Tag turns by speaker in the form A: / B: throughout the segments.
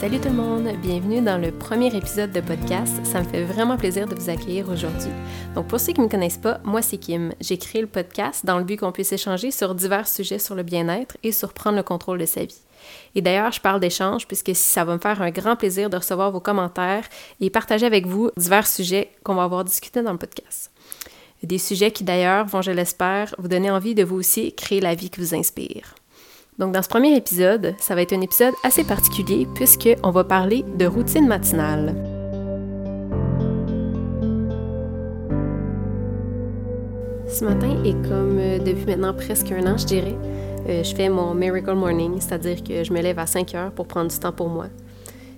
A: Salut tout le monde, bienvenue dans le premier épisode de podcast. Ça me fait vraiment plaisir de vous accueillir aujourd'hui. Donc pour ceux qui ne me connaissent pas, moi c'est Kim. J'ai créé le podcast dans le but qu'on puisse échanger sur divers sujets sur le bien-être et sur prendre le contrôle de sa vie. Et d'ailleurs, je parle d'échange puisque ça va me faire un grand plaisir de recevoir vos commentaires et partager avec vous divers sujets qu'on va avoir discutés dans le podcast. Des sujets qui d'ailleurs vont, je l'espère, vous donner envie de vous aussi créer la vie qui vous inspire. Donc dans ce premier épisode, ça va être un épisode assez particulier puisqu'on va parler de routine matinale. Ce matin est comme euh, depuis maintenant presque un an, je dirais. Euh, je fais mon Miracle Morning, c'est-à-dire que je me lève à 5 heures pour prendre du temps pour moi.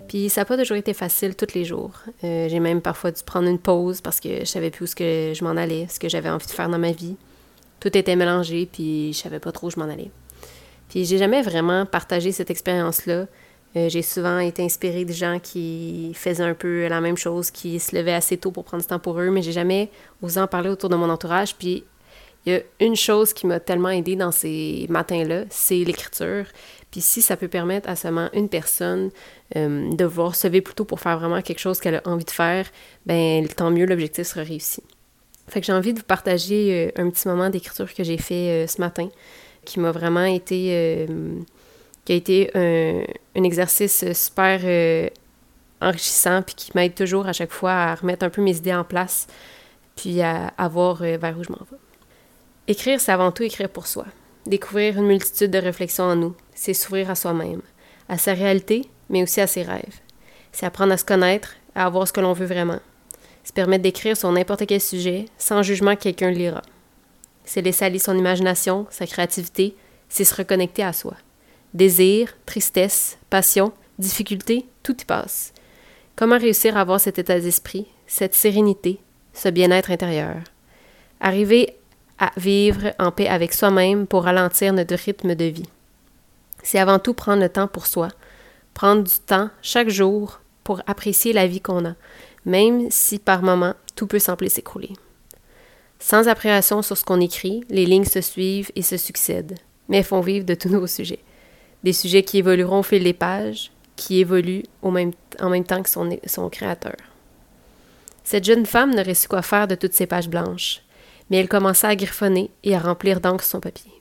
A: Puis ça n'a pas toujours été facile tous les jours. Euh, j'ai même parfois dû prendre une pause parce que je savais plus où je m'en allais, ce que j'avais envie de faire dans ma vie. Tout était mélangé, puis je savais pas trop où je m'en allais. Puis j'ai jamais vraiment partagé cette expérience-là. Euh, j'ai souvent été inspirée de gens qui faisaient un peu la même chose, qui se levaient assez tôt pour prendre du temps pour eux, mais j'ai jamais osé en parler autour de mon entourage. Puis il y a une chose qui m'a tellement aidée dans ces matins-là, c'est l'écriture. Puis si ça peut permettre à seulement une personne euh, de voir se lever plus tôt pour faire vraiment quelque chose qu'elle a envie de faire, ben tant mieux, l'objectif sera réussi. Fait que j'ai envie de vous partager euh, un petit moment d'écriture que j'ai fait ce matin qui m'a vraiment été. Euh, qui a été un, exercice super euh, enrichissant, puis qui m'aide toujours à chaque fois à remettre un peu mes idées en place, puis à, voir euh, vers où je m'en vais. Écrire, c'est avant tout écrire pour soi. Découvrir une multitude de réflexions en nous, c'est s'ouvrir à soi-même, à sa réalité, mais aussi à ses rêves. C'est apprendre à se connaître, à avoir ce que l'on veut vraiment. Se permettre d'écrire sur n'importe quel sujet, sans jugement que quelqu'un lira. C'est laisser aller son imagination, sa créativité, c'est se reconnecter à soi. Désir, tristesse, passion, difficulté, tout y passe. Comment réussir à avoir cet état d'esprit, cette sérénité, ce bien-être intérieur? Arriver à vivre en paix avec soi-même pour ralentir notre rythme de vie. C'est avant tout prendre le temps pour soi, prendre du temps chaque jour pour apprécier la vie qu'on a, même si par moments tout peut sembler s'écrouler. Sans appréhension sur ce qu'on écrit, les lignes se suivent et se succèdent, mais font vivre de tous nos sujets. Des sujets qui évolueront au fil des pages, qui évoluent en même temps que son, son créateur. Cette jeune femme n'aurait su quoi faire de toutes ces pages blanches, mais elle commença à griffonner et à remplir d'encre son papier.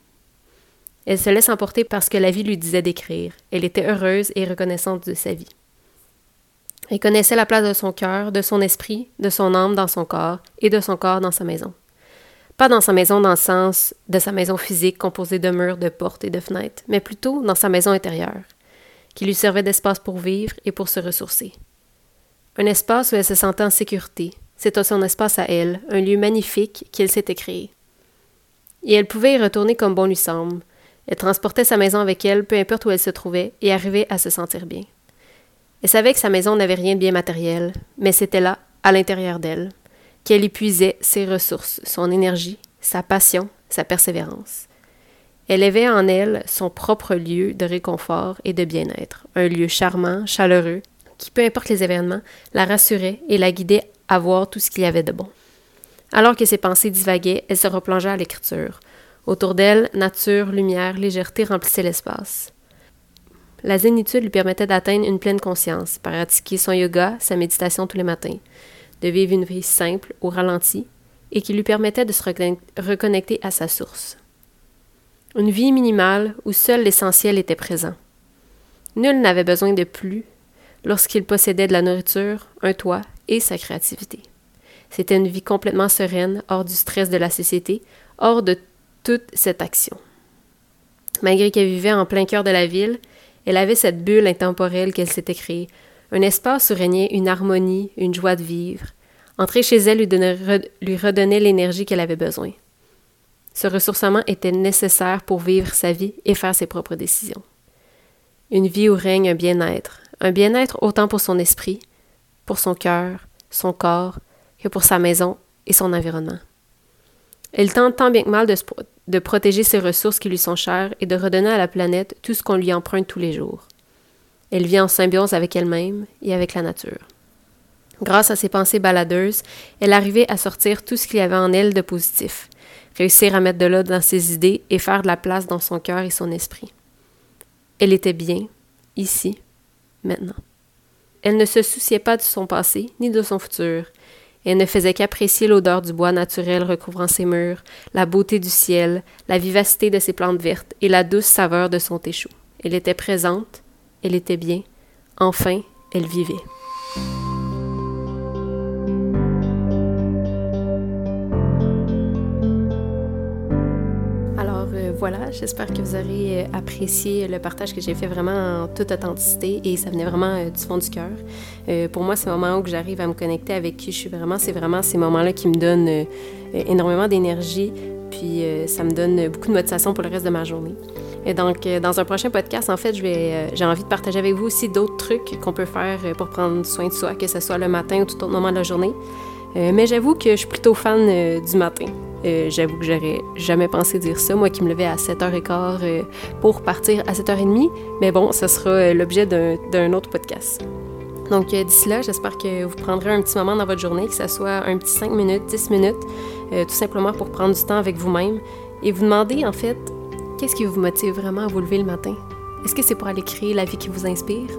A: Elle se laisse emporter parce que la vie lui disait d'écrire. Elle était heureuse et reconnaissante de sa vie. Elle connaissait la place de son cœur, de son esprit, de son âme dans son corps et de son corps dans sa maison. Pas dans sa maison dans le sens de sa maison physique composée de murs, de portes et de fenêtres, mais plutôt dans sa maison intérieure, qui lui servait d'espace pour vivre et pour se ressourcer. Un espace où elle se sentait en sécurité. C'était son espace à elle, un lieu magnifique qu'elle s'était créé. Et elle pouvait y retourner comme bon lui semble. Elle transportait sa maison avec elle, peu importe où elle se trouvait, et arrivait à se sentir bien. Elle savait que sa maison n'avait rien de bien matériel, mais c'était là, à l'intérieur d'elle, qu'elle épuisait ses ressources, son énergie, sa passion, sa persévérance. Elle avait en elle son propre lieu de réconfort et de bien-être, un lieu charmant, chaleureux, qui, peu importe les événements, la rassurait et la guidait à voir tout ce qu'il y avait de bon. Alors que ses pensées divaguaient, elle se replongeait à l'écriture. Autour d'elle, nature, lumière, légèreté remplissaient l'espace. La zénitude lui permettait d'atteindre une pleine conscience, pratiquer son yoga, sa méditation tous les matins, de vivre une vie simple, au ralenti, et qui lui permettait de se reconnecter à sa source. Une vie minimale où seul l'essentiel était présent. Nul n'avait besoin de plus lorsqu'il possédait de la nourriture, un toit et sa créativité. C'était une vie complètement sereine, hors du stress de la société, hors de toute cette action. Malgré qu'elle vivait en plein cœur de la ville, elle avait cette bulle intemporelle qu'elle s'était créée, un espace où régnait une harmonie, une joie de vivre. Entrer chez elle lui, redonnait l'énergie qu'elle avait besoin. Ce ressourcement était nécessaire pour vivre sa vie et faire ses propres décisions. Une vie où règne un bien-être, un bien-être autant pour son esprit, pour son cœur, son corps, que pour sa maison et son environnement. Elle tente tant bien que mal de, de protéger ses ressources qui lui sont chères et de redonner à la planète tout ce qu'on lui emprunte tous les jours. Elle vit en symbiose avec elle-même et avec la nature. Grâce à ses pensées baladeuses, elle arrivait à sortir tout ce qu'il y avait en elle de positif, réussir à mettre de l'eau dans ses idées et faire de la place dans son cœur et son esprit. Elle était bien, ici, maintenant. Elle ne se souciait pas de son passé ni de son futur. Elle ne faisait qu'apprécier l'odeur du bois naturel recouvrant ses murs, la beauté du ciel, la vivacité de ses plantes vertes et la douce saveur de son thé Elle était présente, elle était bien, enfin, elle vivait. voilà, j'espère que vous aurez euh, apprécié le partage que j'ai fait vraiment en toute authenticité et ça venait vraiment euh, du fond du cœur. Euh, pour moi, c'est le moment où j'arrive à me connecter avec qui je suis vraiment. C'est vraiment ces moments-là qui me donnent énormément d'énergie, puis ça me donne beaucoup de motivation pour le reste de ma journée. Et donc, dans un prochain podcast, en fait, j'ai envie de partager avec vous aussi d'autres trucs qu'on peut faire pour prendre soin de soi, que ce soit le matin ou tout autre moment de la journée. mais j'avoue que je suis plutôt fan du matin. Euh, j'avoue que j'aurais jamais pensé dire ça, moi qui me levais à 7h15 euh, pour partir à 7h30. Mais bon, ce sera euh, l'objet d'un autre podcast. Donc d'ici là, j'espère que vous prendrez un petit moment dans votre journée, que ce soit un petit 5 minutes, 10 minutes, tout simplement pour prendre du temps avec vous-même et vous demander en fait, qu'est-ce qui vous motive vraiment à vous lever le matin? Est-ce que c'est pour aller créer la vie qui vous inspire?